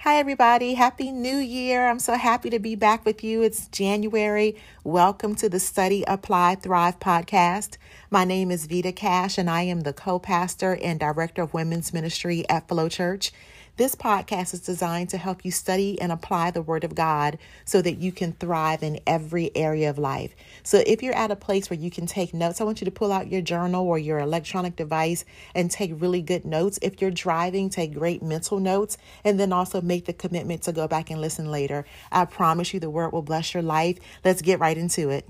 Hi, everybody. Happy New Year. I'm so happy to be back with you. It's January. Welcome to the Study, Apply, Thrive podcast. My name is Vita Cash, and I am the co pastor and director of women's ministry at Flow Church. This podcast is designed to help you study and apply the Word of God so that you can thrive in every area of life. So, if you're at a place where you can take notes, I want you to pull out your journal or your electronic device and take really good notes. If you're driving, take great mental notes and then also make the commitment to go back and listen later. I promise you the Word will bless your life. Let's get right into it.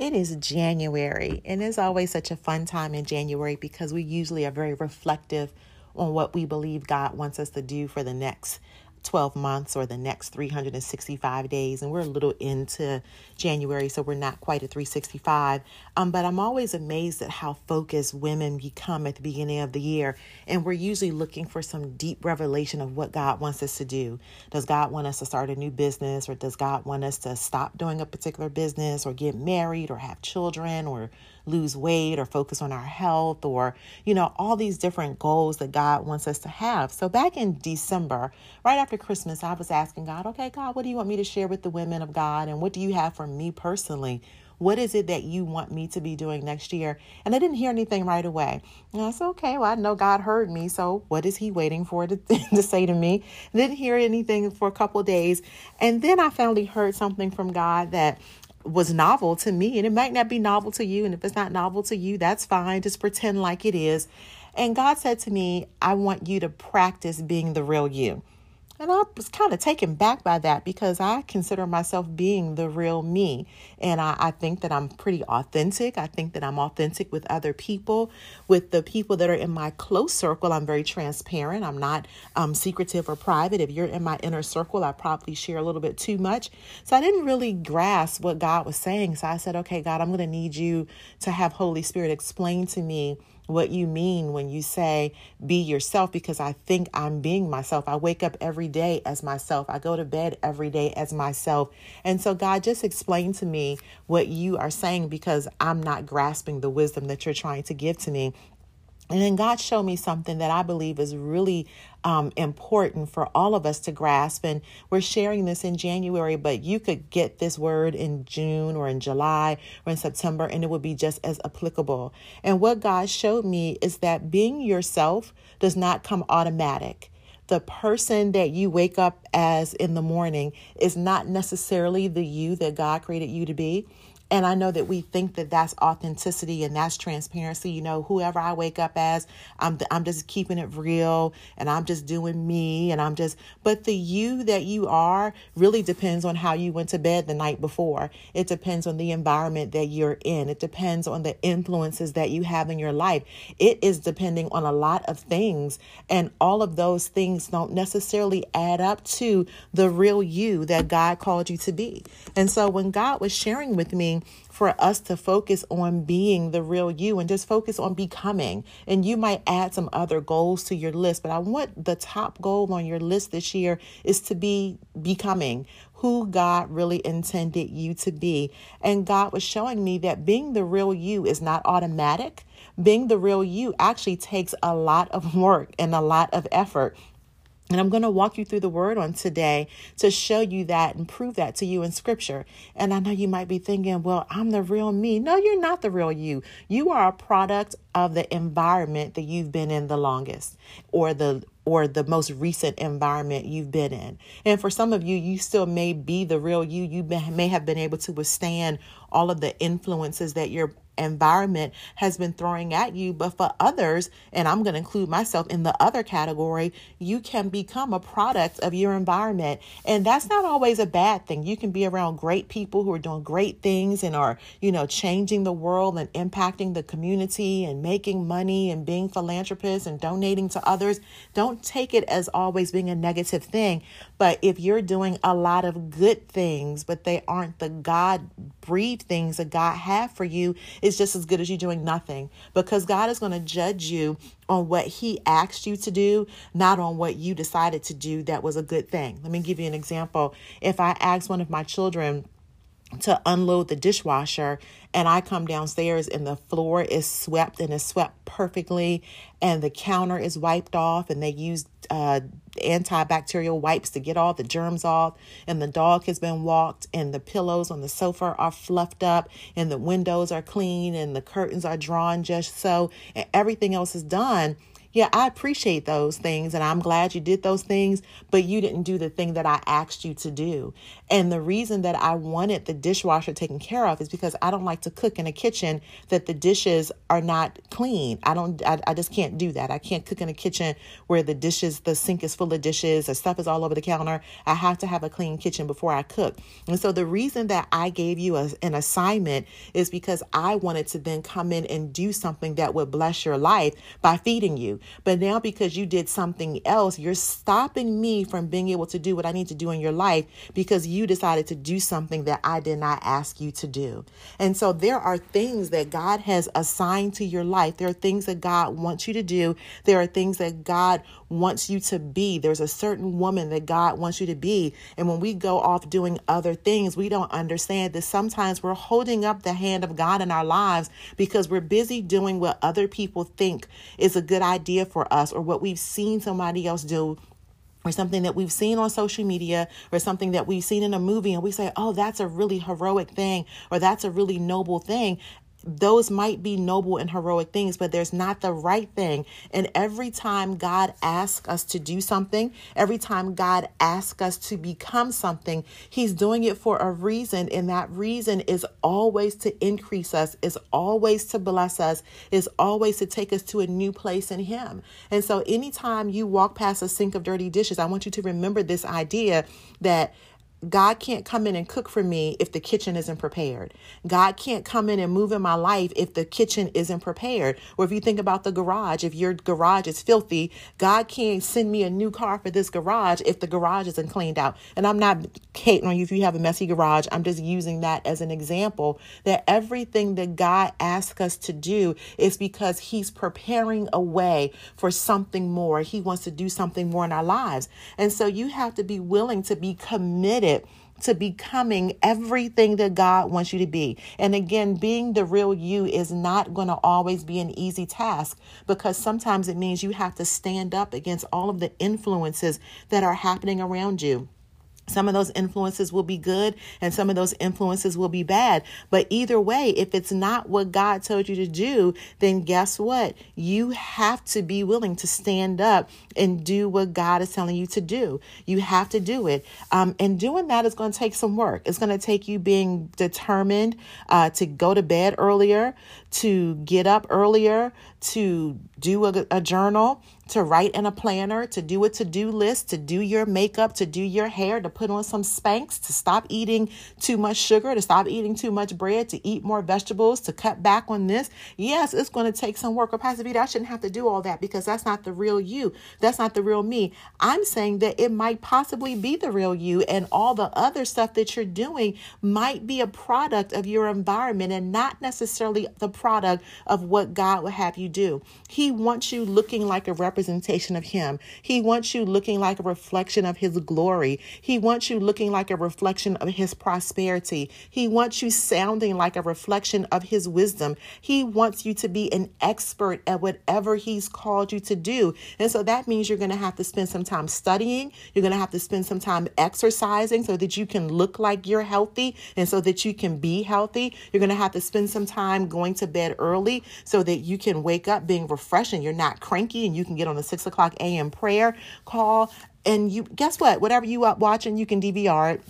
It is January, and it's always such a fun time in January because we usually are very reflective on what we believe God wants us to do for the next 12 months or the next 365 days. And we're a little into January, so we're not quite at 365. Um, but I'm always amazed at how focused women become at the beginning of the year. And we're usually looking for some deep revelation of what God wants us to do. Does God want us to start a new business, or does God want us to stop doing a particular business, or get married, or have children, or lose weight or focus on our health or, you know, all these different goals that God wants us to have. So back in December, right after Christmas, I was asking God, okay, God, what do you want me to share with the women of God? And what do you have for me personally? What is it that you want me to be doing next year? And I didn't hear anything right away. And I said, okay, well, I know God heard me. So what is he waiting for to, to say to me? I didn't hear anything for a couple days. And then I finally heard something from God that was novel to me and it might not be novel to you and if it's not novel to you that's fine. Just pretend like it is. And god said to me i want you to practice being the real you and I was kind of taken back by that because I consider myself being the real me. And I, I, think that I'm pretty authentic. I think that I'm authentic with other people. With the people that are in my close circle, I'm very transparent. I'm not um, secretive or private. If you're in my inner circle, I probably share a little bit too much. So I didn't really grasp what God was saying. So I said, okay, God, I'm going to need you to have Holy Spirit explain to me what you mean when you say be yourself because I think I'm being myself. I wake up every day as myself. I go to bed every day as myself. And so, God, just explain to me what you are saying because I'm not grasping the wisdom that you're trying to give to me. And then God showed me something that I believe is really um, important for all of us to grasp. And we're sharing this in January, but you could get this word in June or in July or in September, and it would be just as applicable. And what God showed me is that being yourself does not come automatic the person that you wake up as in the morning is not necessarily the you that God created you to be. And I know that we think that that's authenticity and that's transparency. You know, whoever I wake up as, I'm I'm just keeping it real and I'm just doing me and I'm just. But the you that you are really depends on how you went to bed the night before. It depends on the environment that you're in. It depends on the influences that you have in your life. It is depending on a lot of things, and all of those things don't necessarily add up to the real you that God called you to be. And so when God was sharing with me for us to focus on being the real you and just focus on becoming. And you might add some other goals to your list, but I want the top goal on your list this year is to be becoming who God really intended you to be. And God was showing me that being the real you is not automatic. Being the real you actually takes a lot of work and a lot of effort. And I'm going to walk you through the word on today to show you that and prove that to you in scripture. And I know you might be thinking, well, I'm the real me. No, you're not the real you. You are a product of the environment that you've been in the longest or the or the most recent environment you've been in. And for some of you, you still may be the real you. You may have been able to withstand all of the influences that your environment has been throwing at you. But for others, and I'm going to include myself in the other category, you can become a product of your environment. And that's not always a bad thing. You can be around great people who are doing great things and are, you know, changing the world and impacting the community and making money and being philanthropists and donating to others. Don't take it as always being a negative thing. But if you're doing a lot of good things, but they aren't the God breathed things that God had for you, it's just as good as you doing nothing because God is going to judge you on what He asked you to do, not on what you decided to do that was a good thing. Let me give you an example. If I ask one of my children, to unload the dishwasher and I come downstairs and the floor is swept and is swept perfectly and the counter is wiped off and they use uh, antibacterial wipes to get all the germs off and the dog has been walked and the pillows on the sofa are fluffed up and the windows are clean and the curtains are drawn just so and everything else is done yeah, I appreciate those things and I'm glad you did those things, but you didn't do the thing that I asked you to do. And the reason that I wanted the dishwasher taken care of is because I don't like to cook in a kitchen that the dishes are not clean. I don't, I, I just can't do that. I can't cook in a kitchen where the dishes, the sink is full of dishes, the stuff is all over the counter. I have to have a clean kitchen before I cook. And so the reason that I gave you a, an assignment is because I wanted to then come in and do something that would bless your life by feeding you. But now, because you did something else, you're stopping me from being able to do what I need to do in your life because you decided to do something that I did not ask you to do. And so, there are things that God has assigned to your life. There are things that God wants you to do. There are things that God wants you to be. There's a certain woman that God wants you to be. And when we go off doing other things, we don't understand that sometimes we're holding up the hand of God in our lives because we're busy doing what other people think is a good idea for us or what we've seen somebody else do or something that we've seen on social media or something that we've seen in a movie and we say, oh, that's a really heroic thing or that's a really noble thing those might be noble and heroic things, but there's not the right thing. And every time God asks us to do something, every time God asks us to become something, He's doing it for a reason. And that reason is always to increase us, is always to bless us, is always to take us to a new place in Him. And so anytime you walk past a sink of dirty dishes, I want you to remember this idea that God can't come in and cook for me if the kitchen isn't prepared. God can't come in and move in my life if the kitchen isn't prepared. Or if you think about the garage, if your garage is filthy, God can't send me a new car for this garage if the garage isn't cleaned out. And I'm not hating on you if you have a messy garage. I'm just using that as an example that everything that God asks us to do is because He's preparing a way for something more. He wants to do something more in our lives. And so you have to be willing to be committed to becoming everything that God wants you to be. And again, being the real you is not going to always be an easy task because sometimes it means you have to stand up against all of the influences that are happening around you. Some of those influences will be good and some of those influences will be bad. But either way, if it's not what God told you to do, then guess what? You have to be willing to stand up and do what God is telling you to do. You have to do it. Um, and doing that is going to take some work. It's going to take you being determined uh, to go to bed earlier, to get up earlier, to do a, a journal, to write in a planner, to do a to do list, to do your makeup, to do your hair, to put on some Spanx, to stop eating too much sugar, to stop eating too much bread, to eat more vegetables, to cut back on this. Yes, it's going to take some work. Or Vita, I shouldn't have to do all that because that's not the real you. That's not the real me. I'm saying that it might possibly be the real you, and all the other stuff that you're doing might be a product of your environment and not necessarily the product of what God would have you do. He wants you looking like a representation of Him. He wants you looking like a reflection of His glory. He wants you looking like a reflection of His prosperity. He wants you sounding like a reflection of His wisdom. He wants you to be an expert at whatever He's called you to do. And so that means you're going to have to spend some time studying. You're going to have to spend some time exercising so that you can look like you're healthy and so that you can be healthy. You're going to have to spend some time going to bed early so that you can wake up being refreshed and you're not cranky and you can get on the six o'clock a.m. prayer call. And you guess what? Whatever you up watching, you can DVR it.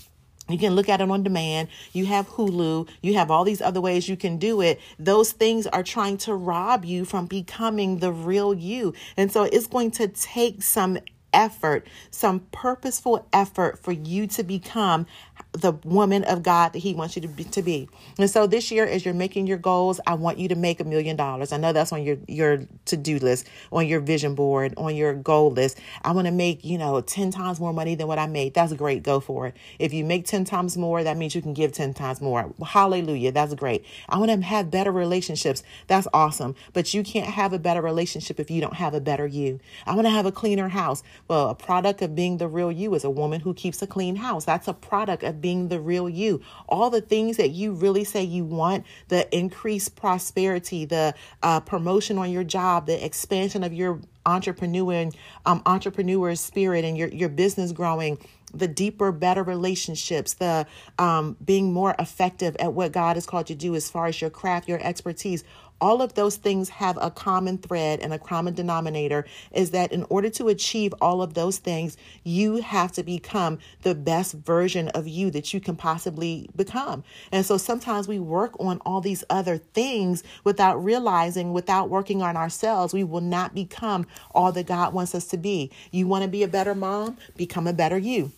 You can look at it on demand. You have Hulu. You have all these other ways you can do it. Those things are trying to rob you from becoming the real you. And so it's going to take some effort, some purposeful effort for you to become the woman of God that He wants you to be, to be. And so this year, as you're making your goals, I want you to make a million dollars. I know that's on your your to do list, on your vision board, on your goal list. I want to make you know ten times more money than what I made. That's great. Go for it. If you make ten times more, that means you can give ten times more. Hallelujah. That's great. I want to have better relationships. That's awesome. But you can't have a better relationship if you don't have a better you. I want to have a cleaner house. Well, a product of being the real you is a woman who keeps a clean house. That's a product of being the real you. All the things that you really say you want, the increased prosperity, the uh, promotion on your job, the expansion of your entrepreneur um, entrepreneur spirit and your, your business growing the deeper better relationships the um, being more effective at what god has called you to do as far as your craft your expertise all of those things have a common thread and a common denominator is that in order to achieve all of those things, you have to become the best version of you that you can possibly become. And so sometimes we work on all these other things without realizing, without working on ourselves, we will not become all that God wants us to be. You want to be a better mom? Become a better you.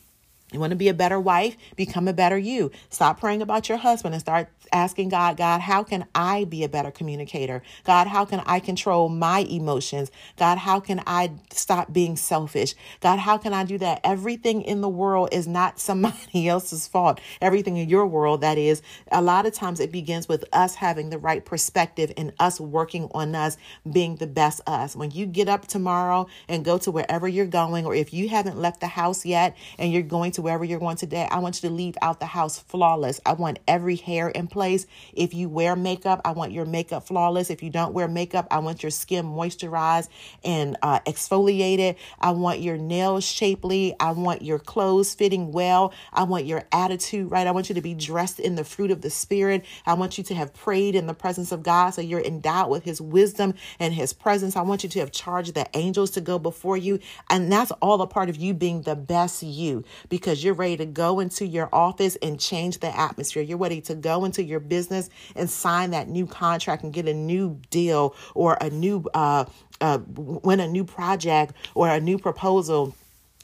You want to be a better wife? Become a better you. Stop praying about your husband and start asking God, God, how can I be a better communicator? God, how can I control my emotions? God, how can I stop being selfish? God, how can I do that? Everything in the world is not somebody else's fault. Everything in your world, that is, a lot of times it begins with us having the right perspective and us working on us being the best us. When you get up tomorrow and go to wherever you're going, or if you haven't left the house yet and you're going to wherever you're going today, I want you to leave out the house flawless. I want every hair in place place. If you wear makeup, I want your makeup flawless. If you don't wear makeup, I want your skin moisturized and uh, exfoliated. I want your nails shapely. I want your clothes fitting well. I want your attitude right. I want you to be dressed in the fruit of the Spirit. I want you to have prayed in the presence of God so you're endowed with His wisdom and His presence. I want you to have charged the angels to go before you. And that's all a part of you being the best you because you're ready to go into your office and change the atmosphere. You're ready to go into your your business and sign that new contract and get a new deal or a new uh, uh, win a new project or a new proposal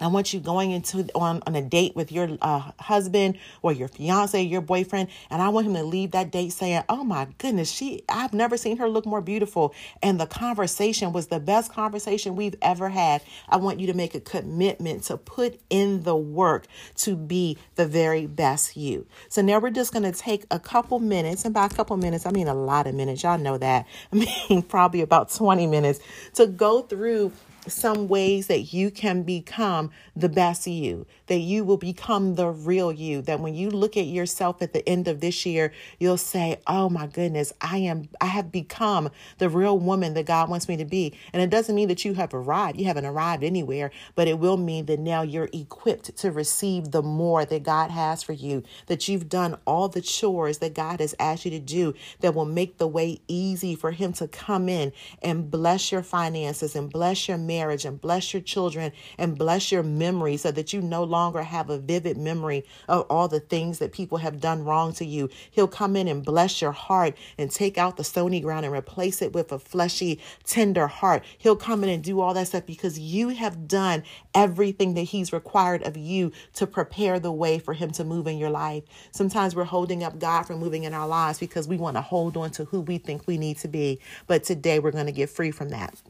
I want you going into on, on a date with your uh, husband or your fiance, your boyfriend, and I want him to leave that date saying, "Oh my goodness, she I've never seen her look more beautiful." And the conversation was the best conversation we've ever had. I want you to make a commitment to put in the work to be the very best you. So now we're just going to take a couple minutes, and by a couple minutes, I mean a lot of minutes. Y'all know that. I mean probably about 20 minutes to go through some ways that you can become the best you, that you will become the real you, that when you look at yourself at the end of this year, you'll say, "Oh my goodness, I am I have become the real woman that God wants me to be." And it doesn't mean that you have arrived. You haven't arrived anywhere, but it will mean that now you're equipped to receive the more that God has for you, that you've done all the chores that God has asked you to do that will make the way easy for him to come in and bless your finances and bless your marriage and bless your children and bless your memory so that you no longer have a vivid memory of all the things that people have done wrong to you. He'll come in and bless your heart and take out the stony ground and replace it with a fleshy, tender heart. He'll come in and do all that stuff because you have done everything that He's required of you to prepare the way for Him to move in your life. Sometimes we're holding up God from moving in our lives because we want to hold on to who we think we need to be. But today we're going to get free from that.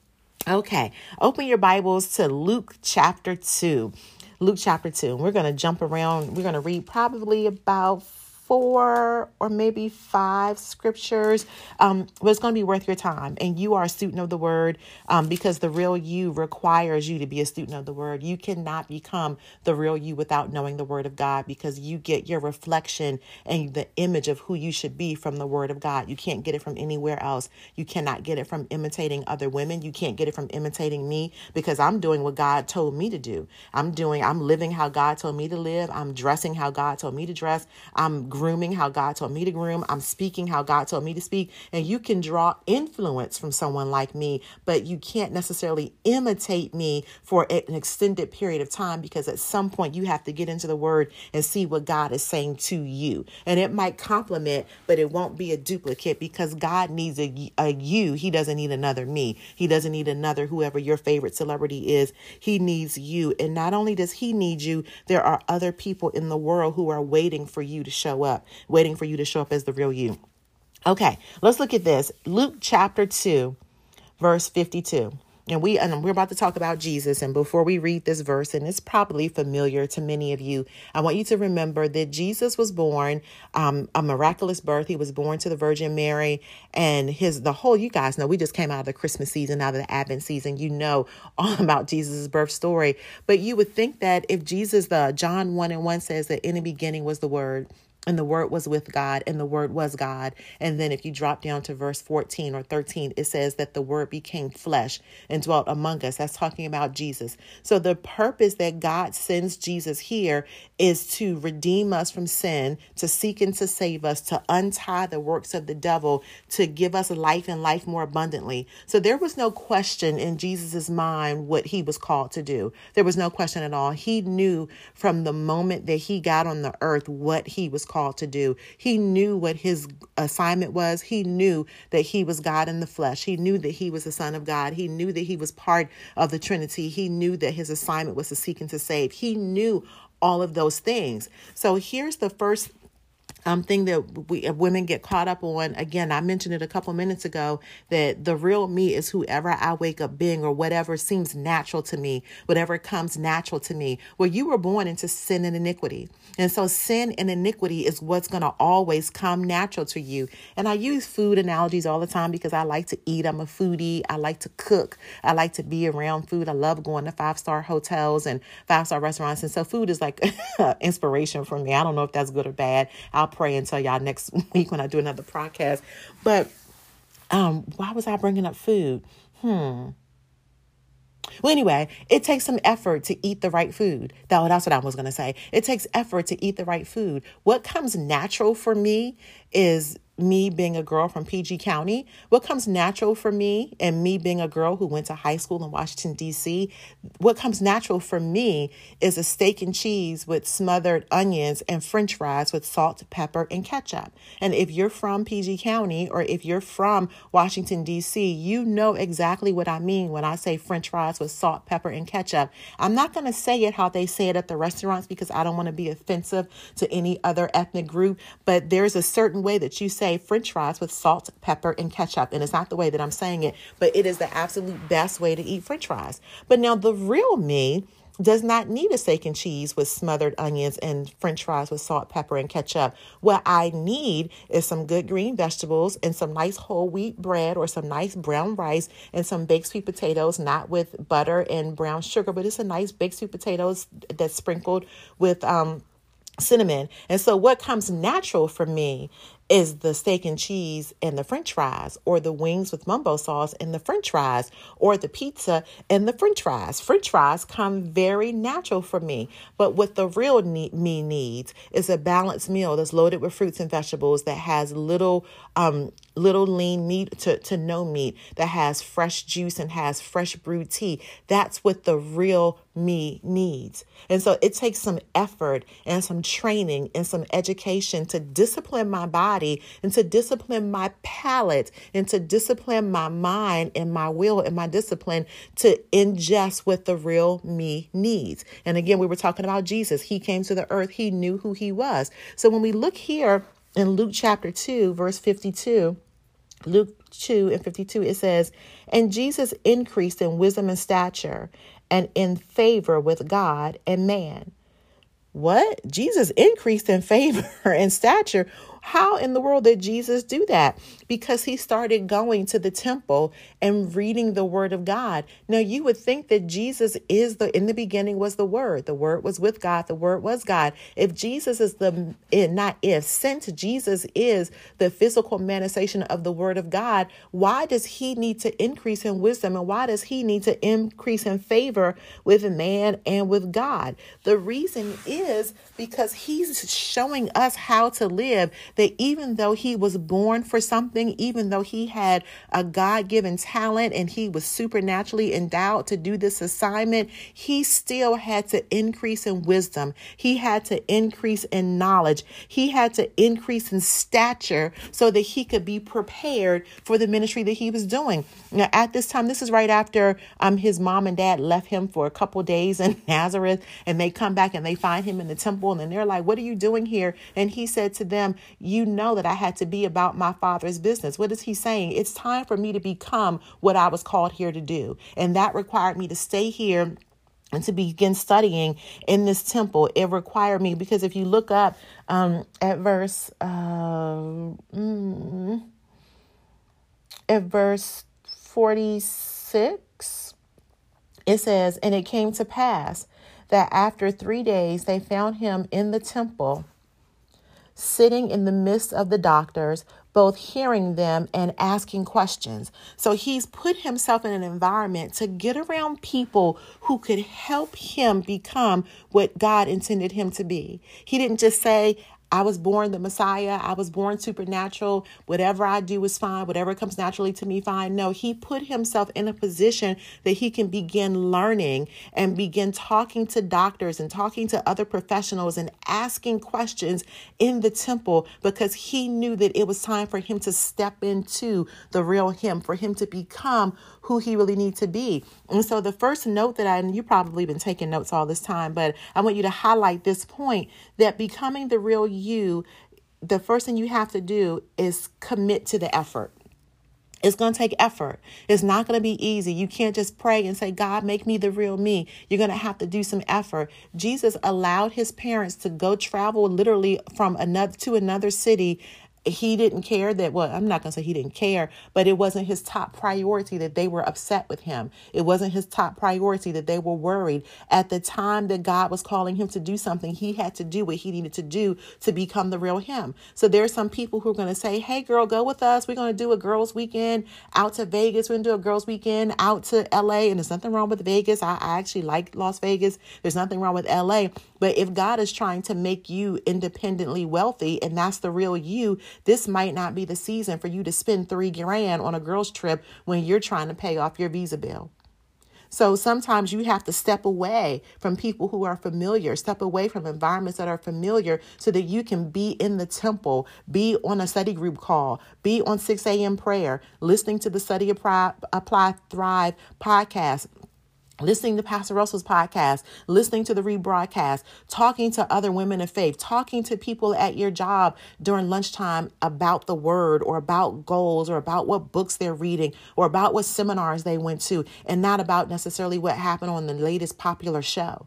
Okay, open your Bibles to Luke chapter 2. Luke chapter 2. We're going to jump around. We're going to read probably about four or maybe five scriptures, um, but it's going to be worth your time. And you are a student of the word um, because the real you requires you to be a student of the word. You cannot become the real you without knowing the word of God because you get your reflection and the image of who you should be from the word of God. You can't get it from anywhere else. You cannot get it from imitating other women. You can't get it from imitating me because I'm doing what God told me to do. I'm doing, I'm living how God told me to live. I'm dressing how God told me to dress. I'm grooming how God told me to groom. I'm speaking how God told me to speak. And you can draw influence from someone like me, but you can't necessarily imitate me for an extended period of time because at some point you have to get into the word and see what God is saying to you. And it might complement, but it won't be a duplicate because God needs a, a you. He doesn't need another me. He doesn't need another whoever your favorite celebrity is. He needs you. And not only does he need you, there are other people in the world who are waiting for you to show up up, waiting for you to show up as the real you. Okay, let's look at this. Luke chapter 2, verse 52. And we and we're about to talk about Jesus. And before we read this verse, and it's probably familiar to many of you, I want you to remember that Jesus was born um, a miraculous birth. He was born to the Virgin Mary, and his the whole. You guys know we just came out of the Christmas season, out of the Advent season. You know all about Jesus' birth story. But you would think that if Jesus, the John one and one says that in the beginning was the Word and the word was with God, and the word was God. And then if you drop down to verse 14 or 13, it says that the word became flesh and dwelt among us. That's talking about Jesus. So the purpose that God sends Jesus here is to redeem us from sin, to seek and to save us, to untie the works of the devil, to give us life and life more abundantly. So there was no question in Jesus's mind what he was called to do. There was no question at all. He knew from the moment that he got on the earth what he was called called to do. He knew what his assignment was. He knew that he was God in the flesh. He knew that he was the Son of God. He knew that he was part of the Trinity. He knew that his assignment was to seek and to save. He knew all of those things. So here's the first um, thing that we uh, women get caught up on. Again, I mentioned it a couple minutes ago that the real me is whoever I wake up being or whatever seems natural to me, whatever comes natural to me. Well, you were born into sin and iniquity. And so sin and iniquity is what's going to always come natural to you. And I use food analogies all the time because I like to eat. I'm a foodie. I like to cook. I like to be around food. I love going to five star hotels and five star restaurants. And so food is like inspiration for me. I don't know if that's good or bad. I'll pray and tell y'all next week when I do another podcast. But um, why was I bringing up food? Hmm. Well, anyway, it takes some effort to eat the right food. That, that's what I was going to say. It takes effort to eat the right food. What comes natural for me is me being a girl from PG County, what comes natural for me and me being a girl who went to high school in Washington, D.C., what comes natural for me is a steak and cheese with smothered onions and french fries with salt, pepper, and ketchup. And if you're from PG County or if you're from Washington, D.C., you know exactly what I mean when I say french fries with salt, pepper, and ketchup. I'm not going to say it how they say it at the restaurants because I don't want to be offensive to any other ethnic group, but there's a certain way that you say say french fries with salt, pepper, and ketchup. And it's not the way that I'm saying it, but it is the absolute best way to eat french fries. But now the real me does not need a steak and cheese with smothered onions and french fries with salt, pepper, and ketchup. What I need is some good green vegetables and some nice whole wheat bread or some nice brown rice and some baked sweet potatoes, not with butter and brown sugar, but it's a nice baked sweet potatoes that's sprinkled with um, cinnamon. And so, what comes natural for me is the steak and cheese and the french fries, or the wings with mumbo sauce and the french fries, or the pizza and the french fries. French fries come very natural for me, but what the real me needs is a balanced meal that's loaded with fruits and vegetables that has little um, little lean meat to, to no meat, that has fresh juice and has fresh brewed tea. That's what the real me needs. And so it takes some effort and some training and some education to discipline my body and to discipline my palate and to discipline my mind and my will and my discipline to ingest what the real me needs. And again, we were talking about Jesus. He came to the earth, he knew who he was. So when we look here in Luke chapter 2, verse 52, Luke 2 and 52, it says, And Jesus increased in wisdom and stature and in favor with God and man. What? Jesus increased in favor and stature how in the world did Jesus do that? Because he started going to the temple and reading the word of God. Now you would think that Jesus is the in the beginning was the word. The word was with God, the word was God. If Jesus is the not if since Jesus is the physical manifestation of the word of God, why does he need to increase in wisdom and why does he need to increase in favor with man and with God? The reason is because he's showing us how to live that even though he was born for something, even though he had a God given talent and he was supernaturally endowed to do this assignment, he still had to increase in wisdom. He had to increase in knowledge. He had to increase in stature so that he could be prepared for the ministry that he was doing. Now, at this time, this is right after um, his mom and dad left him for a couple days in Nazareth, and they come back and they find him in the temple, and they're like, What are you doing here? And he said to them, you know that I had to be about my father's business. What is he saying? It's time for me to become what I was called here to do. And that required me to stay here and to begin studying in this temple it required me because if you look up um, at verse uh, mm, at verse 46 it says and it came to pass that after three days they found him in the temple sitting in the midst of the doctors both hearing them and asking questions. So he's put himself in an environment to get around people who could help him become what God intended him to be. He didn't just say, I was born the Messiah. I was born supernatural. Whatever I do is fine. Whatever comes naturally to me, fine. No, he put himself in a position that he can begin learning and begin talking to doctors and talking to other professionals and asking questions in the temple because he knew that it was time for him to step into the real him, for him to become who he really needs to be. And so the first note that I, and you probably been taking notes all this time, but I want you to highlight this point that becoming the real you, the first thing you have to do is commit to the effort. It's going to take effort. It's not going to be easy. You can't just pray and say, God, make me the real me. You're going to have to do some effort. Jesus allowed his parents to go travel literally from another to another city he didn't care that well i'm not going to say he didn't care but it wasn't his top priority that they were upset with him. It wasn't his top priority that they were worried. At the time that god was calling him to do something he had to do what he needed to do to become the real him. So there are some people who are going to say hey girl go with us. We're going to do a girls weekend out to vegas. We're going to do a girls weekend out to la and there's nothing wrong with vegas. I, I actually like las vegas. There's nothing wrong with la but if god is trying to make you independently wealthy and that's the real you this might not be the season for you to spend three grand on a girls' trip when you're trying to pay off your visa bill. So sometimes you have to step away from people who are familiar, step away from environments that are familiar so that you can be in the temple, be on a study group call, be on 6 a.m. prayer, listening to the Study Apply, Apply Thrive podcast, listening to Pastor Russell's podcast, listening to the rebroadcast, talking to other women of faith, talking to people at your job during lunchtime about the word or about goals or about what books they're reading or about what seminars they went to and not about necessarily what happened on the latest popular show.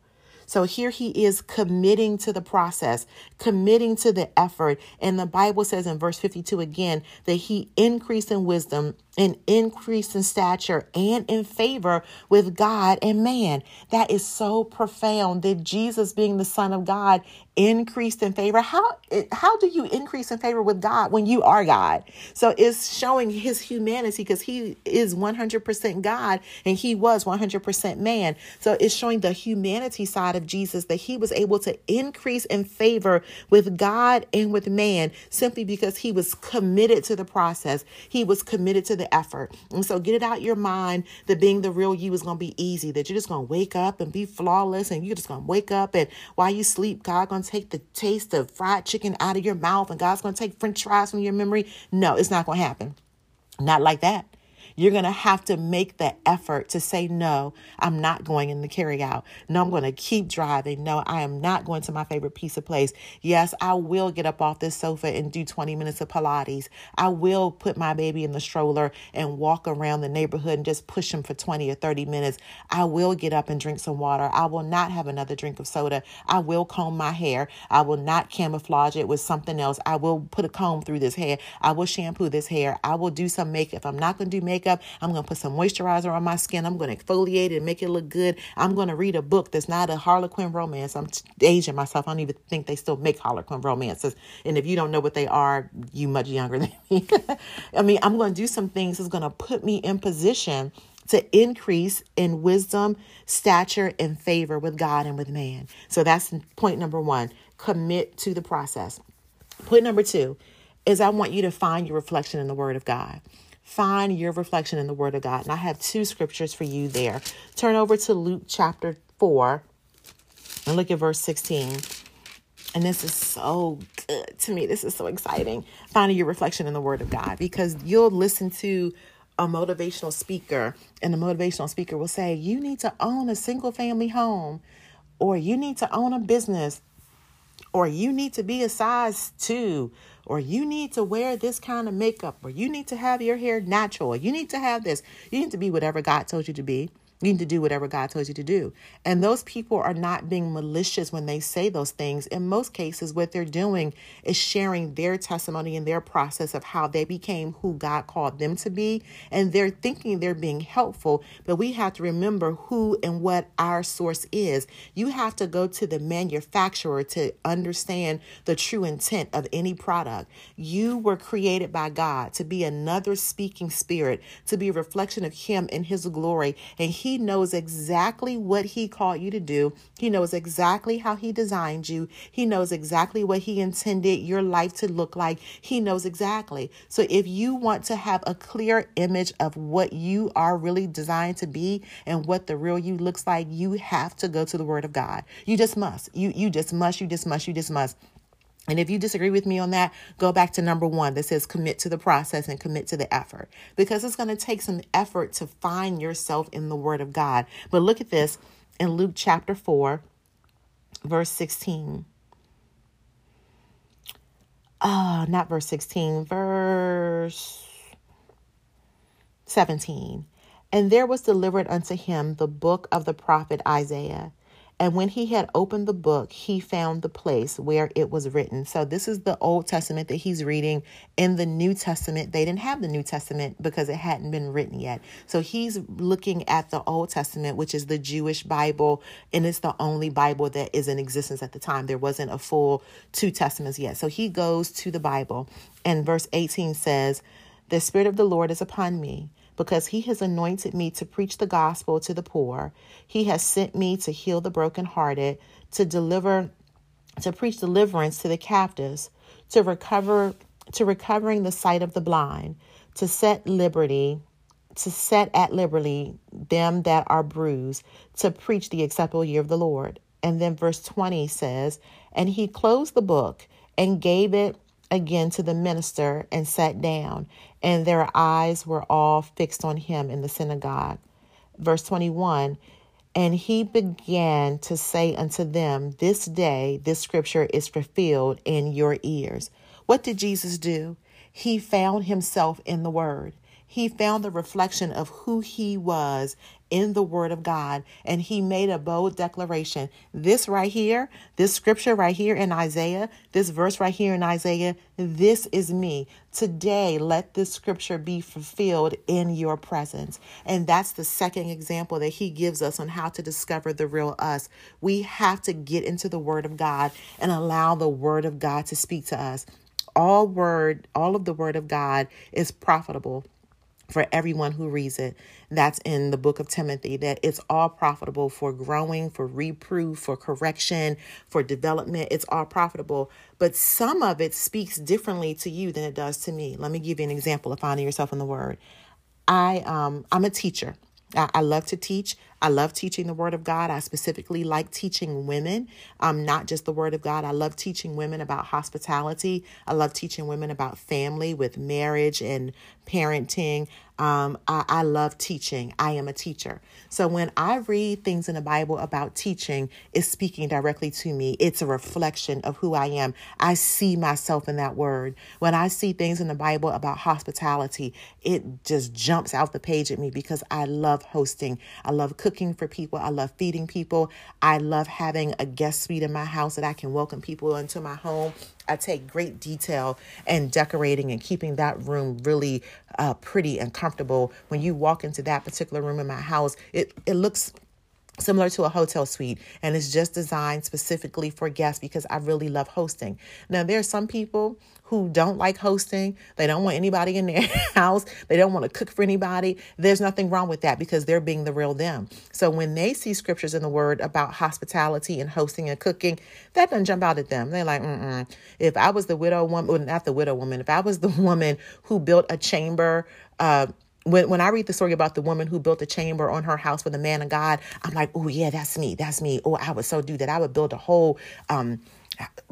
So here he is committing to the process, committing to the effort. And the Bible says in verse 52 again that he increased in wisdom and increased in stature and in favor with God and man. That is so profound that Jesus, being the Son of God, increased in favor. How how do you increase in favor with God when you are God? So it's showing his humanity because he is 100% God and he was 100% man. So it's showing the humanity side of Jesus that he was able to increase in favor with God and with man simply because he was committed to the process. He was committed to the effort. And so get it out your mind that being the real you is going to be easy, that you're just going to wake up and be flawless and you're just going to wake up and while you sleep, God going to take the taste of fried chicken out of your mouth and God's going to take french fries from your memory. No, it's not going to happen. Not like that. You're going to have to make the effort to say, no, I'm not going in the carry out. No, I'm going to keep driving. No, I am not going to my favorite pizza place. Yes, I will get up off this sofa and do 20 minutes of Pilates. I will put my baby in the stroller and walk around the neighborhood and just push him for 20 or 30 minutes. I will get up and drink some water. I will not have another drink of soda. I will comb my hair. I will not camouflage it with something else. I will put a comb through this hair. I will shampoo this hair. I will do some makeup. If I'm not going to do makeup, makeup. I'm going to put some moisturizer on my skin. I'm going to exfoliate it and make it look good. I'm going to read a book that's not a Harlequin romance. I'm aging myself. I don't even think they still make Harlequin romances. And if you don't know what they are, you much younger than me. I mean, I'm going to do some things that's going to put me in position to increase in wisdom, stature, and favor with God and with man. So that's point number one. Commit to the process. Point number two is I want you to find your reflection in the Word of God find your reflection in the Word of God. And I have two scriptures for you there. Turn over to Luke chapter 4 and look at verse 16. And this is so good to me. This is so exciting. Finding your reflection in the Word of God because you'll listen to a motivational speaker, and the motivational speaker will say, You need to own a single family home, or you need to own a business, or you need to be a size two, or you need to wear this kind of makeup, or you need to have your hair natural, or you need to have this. You need to be whatever God told you to be. You need to do whatever God tells you to do. And those people are not being malicious when they say those things. In most cases, what they're doing is sharing their testimony and their process of how they became who God called them to be. And they're thinking they're being helpful. But we have to remember who and what our source is. You have to go to the manufacturer to understand the true intent of any product. You were created by God to be another speaking spirit, to be a reflection of Him in His glory. And He he knows exactly what He called you to do. He knows exactly how He designed you. He knows exactly what He intended your life to look like. He knows exactly. So if you want to have a clear image of what you are really designed to be and what the real you looks like, you have to go to the Word of God. You just must. You you just must. You just must. You just must. And if you disagree with me on that, go back to number one that says commit to the process and commit to the effort because it's going to take some effort to find yourself in the Word of God. But look at this in Luke chapter 4, verse 16. Ah, not verse 16, verse 17. And there was delivered unto him the book of the prophet Isaiah. And when he had opened the book, he found the place where it was written. So, this is the Old Testament that he's reading. In the New Testament, they didn't have the New Testament because it hadn't been written yet. So, he's looking at the Old Testament, which is the Jewish Bible, and it's the only Bible that is in existence at the time. There wasn't a full two Testaments yet. So, he goes to the Bible, and verse 18 says, The Spirit of the Lord is upon me because he has anointed me to preach the gospel to the poor. He has sent me to heal the brokenhearted, to deliver to preach deliverance to the captives, to recover to recovering the sight of the blind, to set liberty to set at liberty them that are bruised, to preach the acceptable year of the Lord. And then verse 20 says, And he closed the book and gave it again to the minister and sat down, and their eyes were all fixed on him in the synagogue. Verse 21 And he began to say unto them, This day this scripture is fulfilled in your ears. What did Jesus do? He found himself in the word. He found the reflection of who he was in the Word of God, and he made a bold declaration. This right here, this scripture right here in Isaiah, this verse right here in Isaiah, this is me. Today, let this scripture be fulfilled in your presence. And that's the second example that he gives us on how to discover the real us. We have to get into the Word of God and allow the Word of God to speak to us. All word, all of the Word of God is profitable for everyone who reads it. That's in the book of Timothy, that it's all profitable for growing, for reproof, for correction, for development. It's all profitable. But some of it speaks differently to you than it does to me. Let me give you an example of finding yourself in the word. I um I'm a teacher. I, I love to teach. I love teaching the Word of God. I specifically like teaching women, um, not just the Word of God. I love teaching women about hospitality. I love teaching women about family with marriage and parenting. Um, I, I love teaching. I am a teacher. So when I read things in the Bible about teaching, it's speaking directly to me. It's a reflection of who I am. I see myself in that word. When I see things in the Bible about hospitality, it just jumps out the page at me because I love hosting. I love cooking for people. I love feeding people. I love having a guest suite in my house that I can welcome people into my home. I take great detail in decorating and keeping that room really uh, pretty and comfortable. When you walk into that particular room in my house, it, it looks similar to a hotel suite and it's just designed specifically for guests because I really love hosting. Now there are some people who don't like hosting. They don't want anybody in their house. They don't want to cook for anybody. There's nothing wrong with that because they're being the real them. So when they see scriptures in the word about hospitality and hosting and cooking, that doesn't jump out at them. They're like, mm if I was the widow woman, well, not the widow woman, if I was the woman who built a chamber, uh, when, when I read the story about the woman who built a chamber on her house for the man of God, I'm like, oh yeah, that's me, that's me. Oh, I would so do that. I would build a whole um,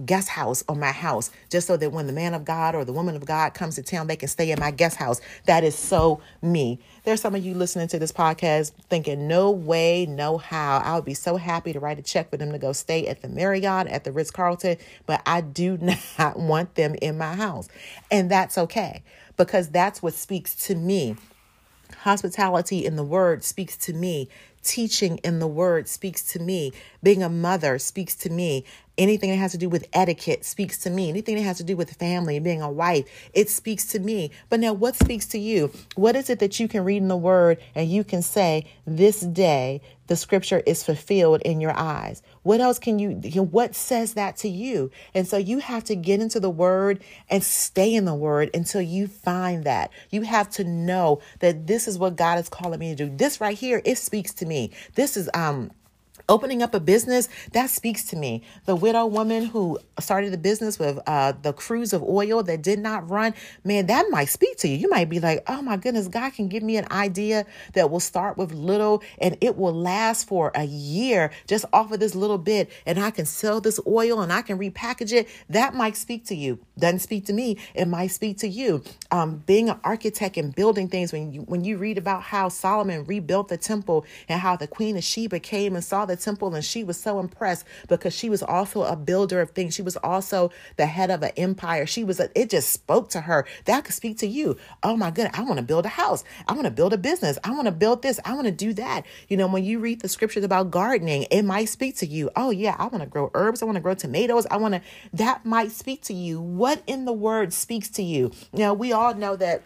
guest house on my house just so that when the man of God or the woman of God comes to town, they can stay in my guest house. That is so me. There's some of you listening to this podcast thinking, no way, no how. I would be so happy to write a check for them to go stay at the Marriott, at the Ritz Carlton, but I do not want them in my house. And that's okay because that's what speaks to me. Hospitality in the word speaks to me. Teaching in the word speaks to me. Being a mother speaks to me. Anything that has to do with etiquette speaks to me. Anything that has to do with family, being a wife, it speaks to me. But now, what speaks to you? What is it that you can read in the word and you can say, This day the scripture is fulfilled in your eyes? What else can you, what says that to you? And so you have to get into the word and stay in the word until you find that. You have to know that this is what God is calling me to do. This right here, it speaks to me. This is, um, opening up a business that speaks to me. The widow woman who started the business with uh, the cruse of oil that did not run man that might speak to you. You might be like oh my goodness god can give me an idea that will start with little and it will last for a year just off of this little bit and i can sell this oil and i can repackage it. That might speak to you. Doesn't speak to me. It might speak to you. Um, being an architect and building things when you when you read about how solomon rebuilt the temple and how the queen of sheba came and saw the temple and she was so impressed because she was also a builder of things. She was also the head of an empire. She was, a, it just spoke to her. That could speak to you. Oh my goodness, I want to build a house. I want to build a business. I want to build this. I want to do that. You know, when you read the scriptures about gardening, it might speak to you. Oh yeah, I want to grow herbs. I want to grow tomatoes. I want to, that might speak to you. What in the word speaks to you? Now, we all know that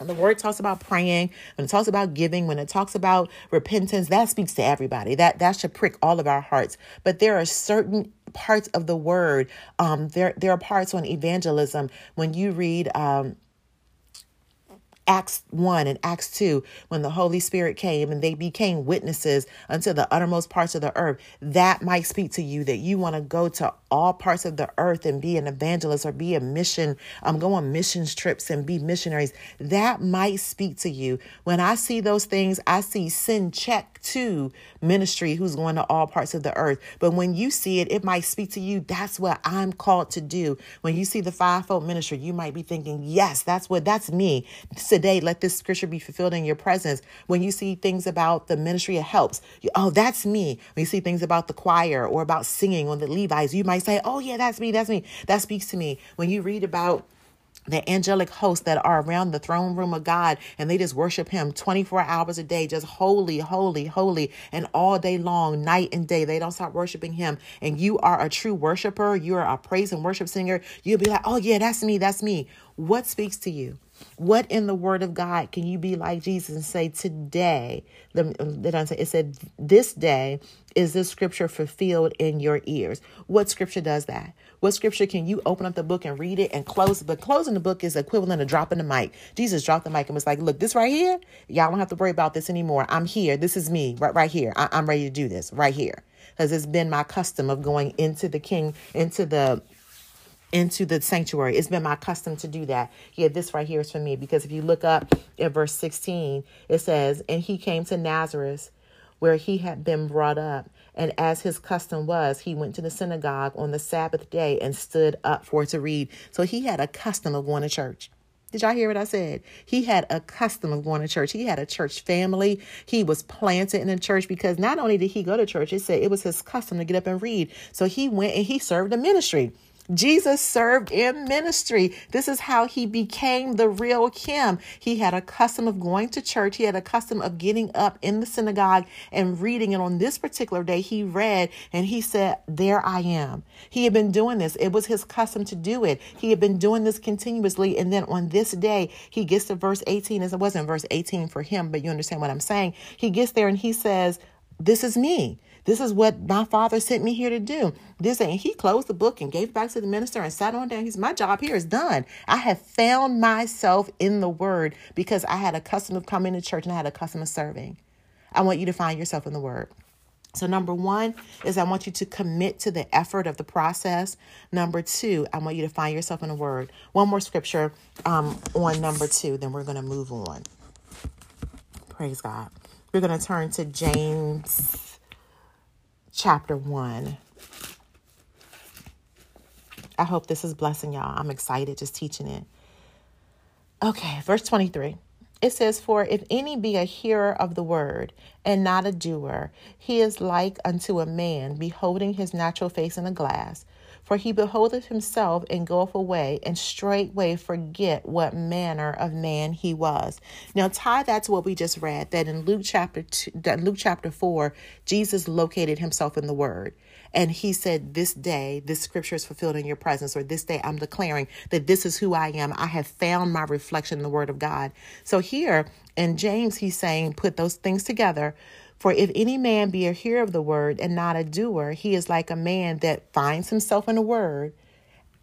and the word talks about praying, when it talks about giving, when it talks about repentance, that speaks to everybody. That that should prick all of our hearts. But there are certain parts of the word. Um, there there are parts on evangelism when you read um, Acts 1 and Acts 2, when the Holy Spirit came and they became witnesses unto the uttermost parts of the earth, that might speak to you that you want to go to all parts of the earth and be an evangelist or be a mission, um, go on missions trips and be missionaries. That might speak to you. When I see those things, I see send check to ministry who's going to all parts of the earth. But when you see it, it might speak to you. That's what I'm called to do. When you see the fivefold ministry, you might be thinking, yes, that's what, that's me. Today, let this scripture be fulfilled in your presence. When you see things about the ministry of helps, you, oh, that's me. When you see things about the choir or about singing on the Levites, you might say, oh, yeah, that's me. That's me. That speaks to me. When you read about the angelic hosts that are around the throne room of God and they just worship him 24 hours a day, just holy, holy, holy, and all day long, night and day. They don't stop worshiping him. And you are a true worshiper, you're a praise and worship singer. You'll be like, oh, yeah, that's me, that's me. What speaks to you? What in the word of God can you be like Jesus and say, today, it said, this day is this scripture fulfilled in your ears? What scripture does that? What scripture can you open up the book and read it and close? But closing the book is equivalent to dropping the mic. Jesus dropped the mic and was like, look, this right here, y'all don't have to worry about this anymore. I'm here. This is me right, right here. I- I'm ready to do this right here. Because it's been my custom of going into the king, into the into the sanctuary. It's been my custom to do that. Yeah, this right here is for me because if you look up at verse 16, it says, And he came to Nazareth where he had been brought up. And as his custom was, he went to the synagogue on the Sabbath day and stood up for to read. So he had a custom of going to church. Did y'all hear what I said? He had a custom of going to church. He had a church family. He was planted in a church because not only did he go to church, it said it was his custom to get up and read. So he went and he served the ministry. Jesus served in ministry. This is how he became the real Kim. He had a custom of going to church. He had a custom of getting up in the synagogue and reading. And on this particular day, he read and he said, There I am. He had been doing this. It was his custom to do it. He had been doing this continuously. And then on this day, he gets to verse 18. As it wasn't verse 18 for him, but you understand what I'm saying. He gets there and he says, This is me. This is what my father sent me here to do. This and he closed the book and gave it back to the minister and sat on down. He's my job here is done. I have found myself in the word because I had a custom of coming to church and I had a custom of serving. I want you to find yourself in the word. So, number one is I want you to commit to the effort of the process. Number two, I want you to find yourself in the word. One more scripture um, on number two, then we're going to move on. Praise God. We're going to turn to James chapter 1. I hope this is blessing y'all. I'm excited just teaching it. Okay, verse 23. It says, For if any be a hearer of the word and not a doer, he is like unto a man beholding his natural face in a glass. For he beholdeth himself and goeth away, and straightway forget what manner of man he was. Now tie that to what we just read. That in Luke chapter two, that Luke chapter four, Jesus located himself in the Word, and he said, "This day, this scripture is fulfilled in your presence." Or this day, I'm declaring that this is who I am. I have found my reflection in the Word of God. So here in James, he's saying, put those things together for if any man be a hearer of the word and not a doer, he is like a man that finds himself in a word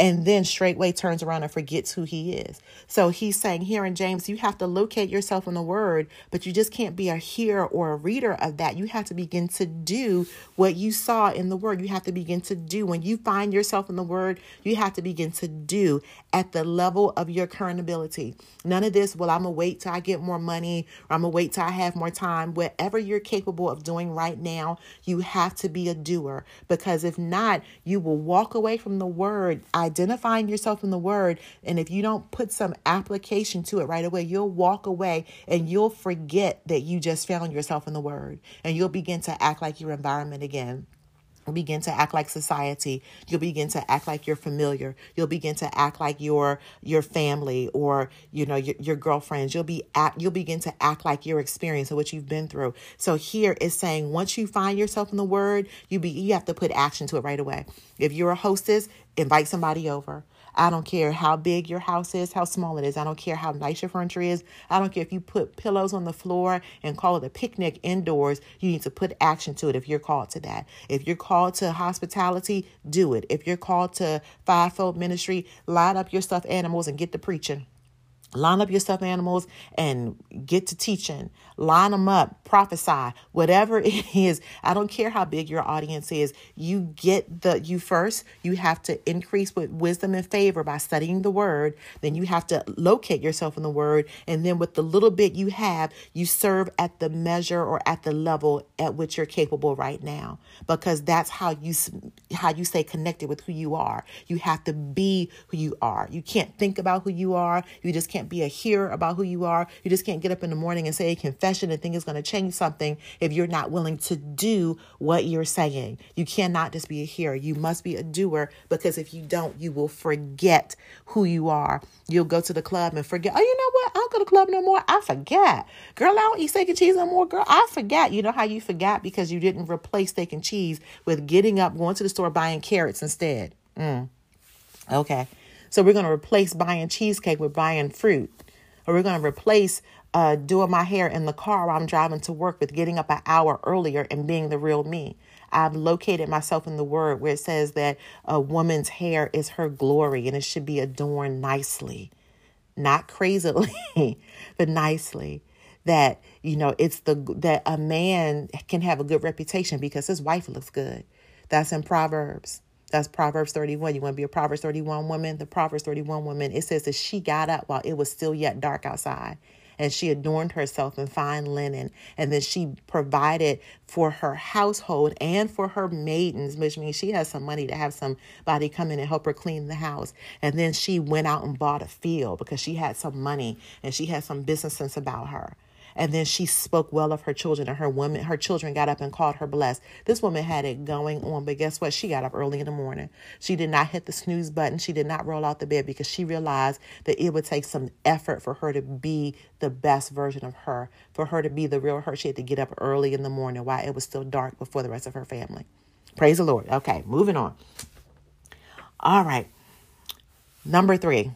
and then straightway turns around and forgets who he is. So he's saying here in James, you have to locate yourself in the word, but you just can't be a hearer or a reader of that. You have to begin to do what you saw in the word. You have to begin to do. When you find yourself in the word, you have to begin to do at the level of your current ability. None of this, well, I'm going to wait till I get more money or I'm going to wait till I have more time. Whatever you're capable of doing right now, you have to be a doer because if not, you will walk away from the word. I identifying yourself in the word. And if you don't put some application to it right away, you'll walk away and you'll forget that you just found yourself in the word. And you'll begin to act like your environment again. You'll begin to act like society. You'll begin to act like you're familiar. You'll begin to act like your your family or you know your, your girlfriends. You'll be act, you'll begin to act like your experience and what you've been through. So here is saying once you find yourself in the word, you be you have to put action to it right away. If you're a hostess, invite somebody over. I don't care how big your house is, how small it is. I don't care how nice your furniture is. I don't care if you put pillows on the floor and call it a picnic indoors. You need to put action to it if you're called to that. If you're called to hospitality, do it. If you're called to fivefold ministry, line up your stuffed animals and get to preaching. Line up your stuffed animals and get to teaching. Line them up, prophesy, whatever it is. I don't care how big your audience is. You get the, you first, you have to increase with wisdom and favor by studying the word. Then you have to locate yourself in the word. And then with the little bit you have, you serve at the measure or at the level at which you're capable right now. Because that's how you, how you stay connected with who you are. You have to be who you are. You can't think about who you are. You just can't can't be a hearer about who you are. You just can't get up in the morning and say a confession and think it's going to change something if you're not willing to do what you're saying. You cannot just be a hearer. You must be a doer because if you don't, you will forget who you are. You'll go to the club and forget, oh, you know what? I don't go to the club no more. I forget. Girl, I don't eat steak and cheese no more. Girl, I forget. You know how you forgot because you didn't replace steak and cheese with getting up, going to the store, buying carrots instead. Mm. Okay. So we're going to replace buying cheesecake with buying fruit. Or we're going to replace uh, doing my hair in the car while I'm driving to work with getting up an hour earlier and being the real me. I've located myself in the word where it says that a woman's hair is her glory and it should be adorned nicely, not crazily, but nicely. That, you know, it's the, that a man can have a good reputation because his wife looks good. That's in Proverbs. That's Proverbs 31. You want to be a Proverbs 31 woman? The Proverbs 31 woman, it says that she got up while it was still yet dark outside. And she adorned herself in fine linen. And then she provided for her household and for her maidens, which means she has some money to have somebody come in and help her clean the house. And then she went out and bought a field because she had some money and she had some business sense about her. And then she spoke well of her children, and her woman, her children got up and called her blessed. This woman had it going on, but guess what? She got up early in the morning. She did not hit the snooze button. She did not roll out the bed because she realized that it would take some effort for her to be the best version of her, for her to be the real her. She had to get up early in the morning while it was still dark before the rest of her family. Praise the Lord. Okay, moving on. All right. Number three,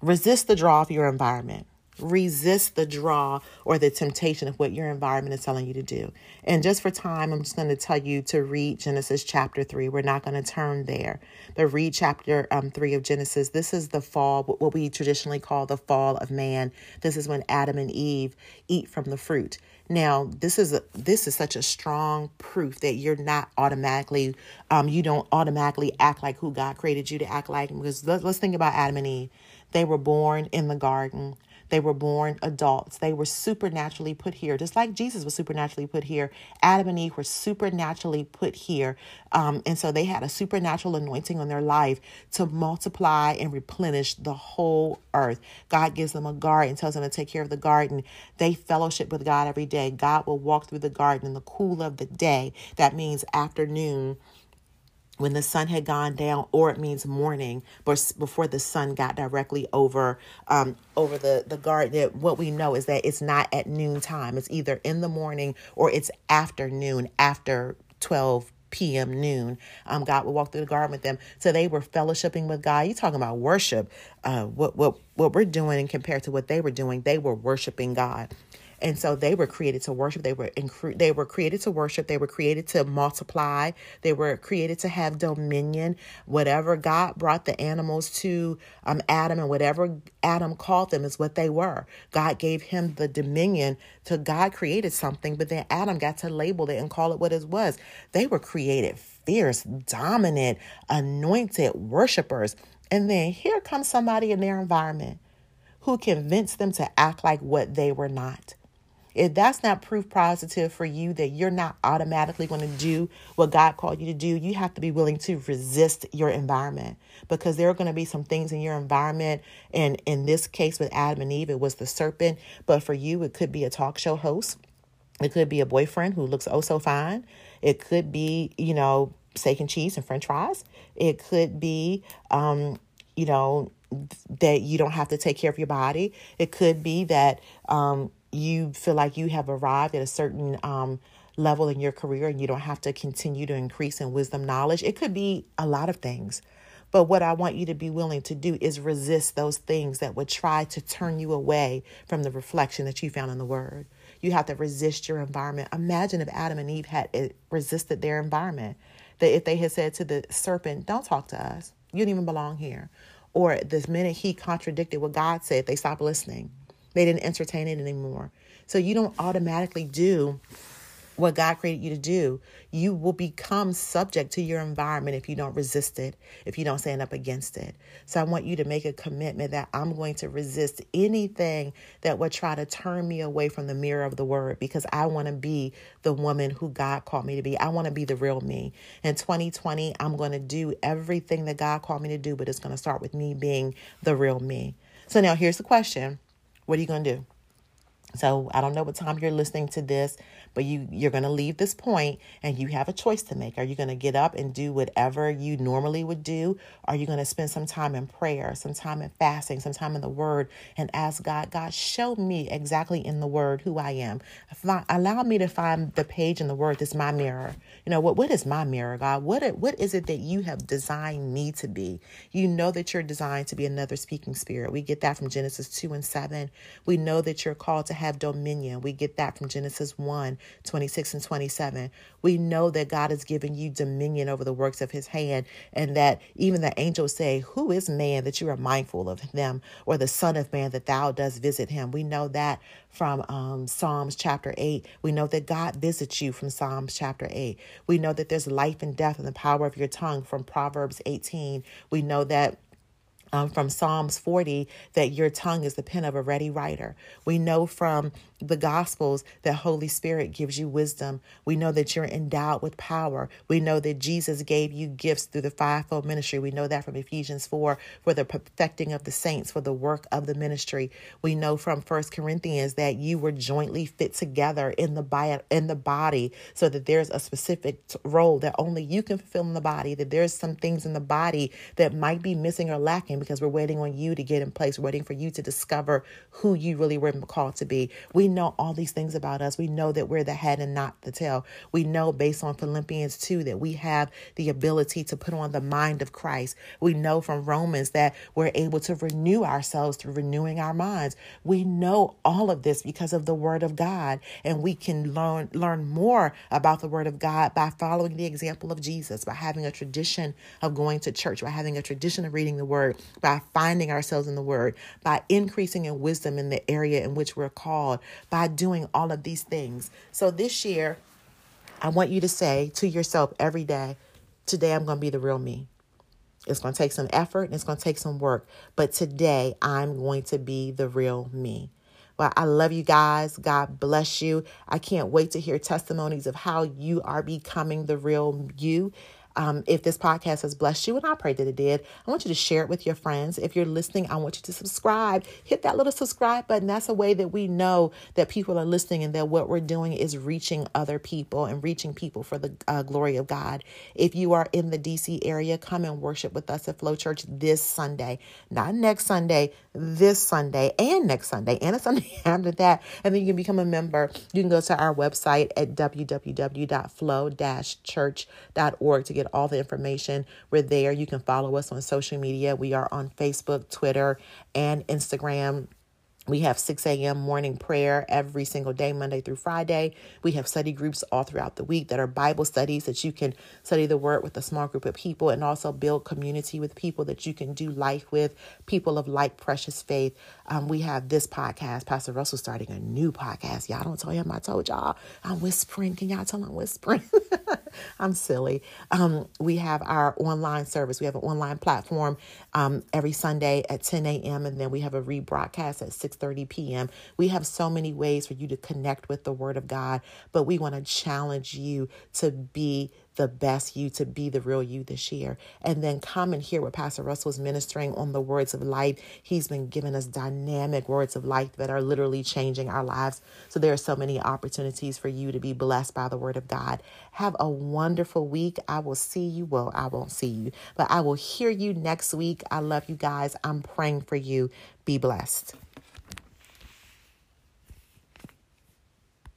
resist the draw of your environment resist the draw or the temptation of what your environment is telling you to do. And just for time, I'm just going to tell you to read Genesis chapter 3. We're not going to turn there, but read chapter um, 3 of Genesis. This is the fall, what we traditionally call the fall of man. This is when Adam and Eve eat from the fruit. Now, this is a, this is such a strong proof that you're not automatically, um, you don't automatically act like who God created you to act like. Because let's, let's think about Adam and Eve. They were born in the garden They were born adults. They were supernaturally put here, just like Jesus was supernaturally put here. Adam and Eve were supernaturally put here. Um, and so they had a supernatural anointing on their life to multiply and replenish the whole earth. God gives them a garden, tells them to take care of the garden. They fellowship with God every day. God will walk through the garden in the cool of the day. That means afternoon when the sun had gone down, or it means morning, but before the sun got directly over um, over the the garden. What we know is that it's not at noon time. It's either in the morning or it's afternoon after twelve p.m. noon. Um, God would walk through the garden with them, so they were fellowshipping with God. You talking about worship? Uh, what what what we're doing compared to what they were doing? They were worshiping God. And so they were created to worship. They were incre- they were created to worship. They were created to multiply. They were created to have dominion. Whatever God brought the animals to um, Adam and whatever Adam called them is what they were. God gave him the dominion to God created something, but then Adam got to label it and call it what it was. They were created fierce, dominant, anointed worshipers. And then here comes somebody in their environment who convinced them to act like what they were not. If that's not proof positive for you that you're not automatically going to do what God called you to do, you have to be willing to resist your environment because there are going to be some things in your environment. And in this case with Adam and Eve, it was the serpent. But for you, it could be a talk show host. It could be a boyfriend who looks oh so fine. It could be, you know, steak and cheese and french fries. It could be, um, you know, that you don't have to take care of your body. It could be that, um, you feel like you have arrived at a certain um, level in your career and you don't have to continue to increase in wisdom knowledge. It could be a lot of things. But what I want you to be willing to do is resist those things that would try to turn you away from the reflection that you found in the Word. You have to resist your environment. Imagine if Adam and Eve had eh, resisted their environment. That if they had said to the serpent, Don't talk to us, you don't even belong here. Or the minute he contradicted what God said, they stopped listening. They didn't entertain it anymore. So you don't automatically do what God created you to do. You will become subject to your environment if you don't resist it, if you don't stand up against it. So I want you to make a commitment that I'm going to resist anything that would try to turn me away from the mirror of the word because I want to be the woman who God called me to be. I want to be the real me. In 2020, I'm going to do everything that God called me to do, but it's going to start with me being the real me. So now here's the question what are you going to do? So I don't know what time you're listening to this, but you you're going to leave this point and you have a choice to make. Are you going to get up and do whatever you normally would do? Are you going to spend some time in prayer, some time in fasting, some time in the word and ask God, God, show me exactly in the word who I am. Allow me to find the page in the word that's my mirror. You know, what what is my mirror, God? What what is it that you have designed me to be? You know that you're designed to be another speaking spirit. We get that from Genesis 2 and 7. We know that you're called to have dominion. We get that from Genesis 1 26 and 27. We know that God has given you dominion over the works of his hand, and that even the angels say, Who is man that you are mindful of them, or the Son of Man that thou dost visit him? We know that from um, Psalms chapter 8. We know that God visits you from Psalms chapter 8. We know that there's life and death in the power of your tongue from Proverbs 18. We know that um, from Psalms 40 that your tongue is the pen of a ready writer. We know from the Gospels that Holy Spirit gives you wisdom. We know that you're endowed with power. We know that Jesus gave you gifts through the fivefold ministry. We know that from Ephesians 4 for the perfecting of the saints, for the work of the ministry. We know from First Corinthians that you were jointly fit together in the, bi- in the body so that there's a specific role that only you can fulfill in the body, that there's some things in the body that might be missing or lacking because we're waiting on you to get in place, we're waiting for you to discover who you really were called to be. We know all these things about us. We know that we're the head and not the tail. We know based on Philippians 2 that we have the ability to put on the mind of Christ. We know from Romans that we're able to renew ourselves through renewing our minds. We know all of this because of the word of God and we can learn learn more about the word of God by following the example of Jesus, by having a tradition of going to church, by having a tradition of reading the word, by finding ourselves in the word, by increasing in wisdom in the area in which we're called, by doing all of these things. So this year, I want you to say to yourself every day, today I'm going to be the real me. It's going to take some effort and it's going to take some work. But today, I'm going to be the real me. Well, I love you guys. God bless you. I can't wait to hear testimonies of how you are becoming the real you. Um, if this podcast has blessed you, and I pray that it did, I want you to share it with your friends. If you're listening, I want you to subscribe. Hit that little subscribe button. That's a way that we know that people are listening and that what we're doing is reaching other people and reaching people for the uh, glory of God. If you are in the DC area, come and worship with us at Flow Church this Sunday, not next Sunday, this Sunday, and next Sunday, and a Sunday after that. And then you can become a member. You can go to our website at www.flow-church.org to get get all the information. We're there. You can follow us on social media. We are on Facebook, Twitter, and Instagram. We have 6 a.m. morning prayer every single day, Monday through Friday. We have study groups all throughout the week that are Bible studies that you can study the word with a small group of people and also build community with people that you can do life with, people of like precious faith. Um, we have this podcast. Pastor Russell starting a new podcast. Y'all don't tell him I told y'all. I'm whispering. Can y'all tell I'm whispering? I'm silly. Um, we have our online service. We have an online platform um, every Sunday at 10 a.m. and then we have a rebroadcast at 6 6:30 p.m. We have so many ways for you to connect with the word of God, but we want to challenge you to be the best you, to be the real you this year. And then come and hear what Pastor Russell is ministering on the words of life. He's been giving us dynamic words of life that are literally changing our lives. So there are so many opportunities for you to be blessed by the word of God. Have a wonderful week. I will see you. Well, I won't see you, but I will hear you next week. I love you guys. I'm praying for you. Be blessed.